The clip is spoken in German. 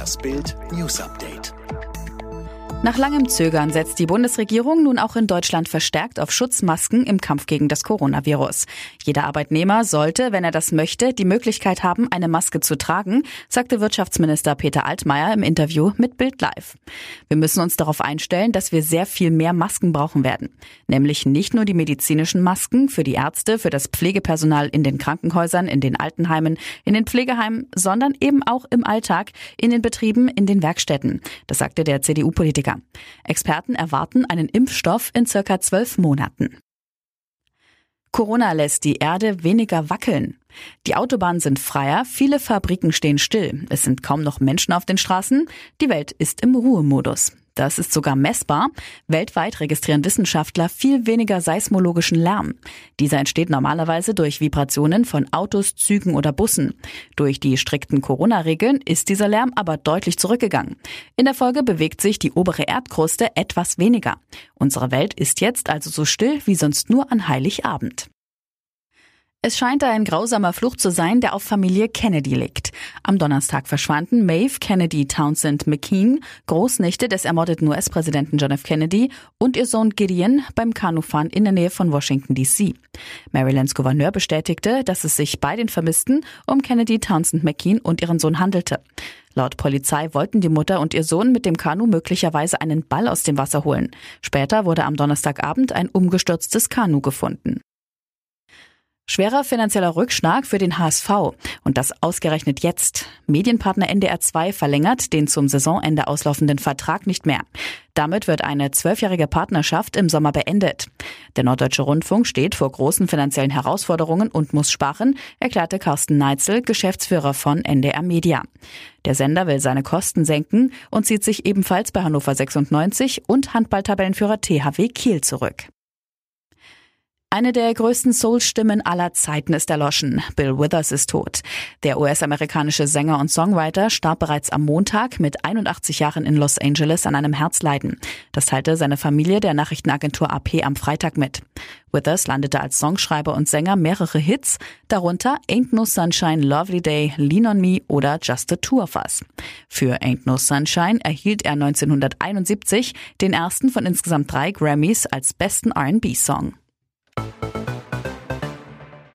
Das Bild News Update. Nach langem Zögern setzt die Bundesregierung nun auch in Deutschland verstärkt auf Schutzmasken im Kampf gegen das Coronavirus. Jeder Arbeitnehmer sollte, wenn er das möchte, die Möglichkeit haben, eine Maske zu tragen, sagte Wirtschaftsminister Peter Altmaier im Interview mit Bild Live. Wir müssen uns darauf einstellen, dass wir sehr viel mehr Masken brauchen werden. Nämlich nicht nur die medizinischen Masken für die Ärzte, für das Pflegepersonal in den Krankenhäusern, in den Altenheimen, in den Pflegeheimen, sondern eben auch im Alltag, in den Betrieben, in den Werkstätten. Das sagte der CDU-Politiker Politiker. Experten erwarten einen Impfstoff in circa zwölf Monaten. Corona lässt die Erde weniger wackeln. Die Autobahnen sind freier, viele Fabriken stehen still, es sind kaum noch Menschen auf den Straßen, die Welt ist im Ruhemodus. Das ist sogar messbar. Weltweit registrieren Wissenschaftler viel weniger seismologischen Lärm. Dieser entsteht normalerweise durch Vibrationen von Autos, Zügen oder Bussen. Durch die strikten Corona-Regeln ist dieser Lärm aber deutlich zurückgegangen. In der Folge bewegt sich die obere Erdkruste etwas weniger. Unsere Welt ist jetzt also so still wie sonst nur an Heiligabend. Es scheint ein grausamer Fluch zu sein, der auf Familie Kennedy liegt. Am Donnerstag verschwanden Maeve Kennedy Townsend McKean, Großnichte des ermordeten US-Präsidenten John F. Kennedy, und ihr Sohn Gideon beim Kanufahren in der Nähe von Washington, D.C. Marylands Gouverneur bestätigte, dass es sich bei den Vermissten um Kennedy Townsend McKean und ihren Sohn handelte. Laut Polizei wollten die Mutter und ihr Sohn mit dem Kanu möglicherweise einen Ball aus dem Wasser holen. Später wurde am Donnerstagabend ein umgestürztes Kanu gefunden. Schwerer finanzieller Rückschlag für den HSV. Und das ausgerechnet jetzt. Medienpartner NDR 2 verlängert den zum Saisonende auslaufenden Vertrag nicht mehr. Damit wird eine zwölfjährige Partnerschaft im Sommer beendet. Der Norddeutsche Rundfunk steht vor großen finanziellen Herausforderungen und muss sparen, erklärte Carsten Neitzel, Geschäftsführer von NDR Media. Der Sender will seine Kosten senken und zieht sich ebenfalls bei Hannover 96 und Handballtabellenführer THW Kiel zurück. Eine der größten Soul-Stimmen aller Zeiten ist erloschen. Bill Withers ist tot. Der US-amerikanische Sänger und Songwriter starb bereits am Montag mit 81 Jahren in Los Angeles an einem Herzleiden. Das teilte seine Familie der Nachrichtenagentur AP am Freitag mit. Withers landete als Songschreiber und Sänger mehrere Hits, darunter Ain't No Sunshine, Lovely Day, Lean on Me oder Just the Two of Us. Für Ain't No Sunshine erhielt er 1971 den ersten von insgesamt drei Grammys als besten R&B-Song.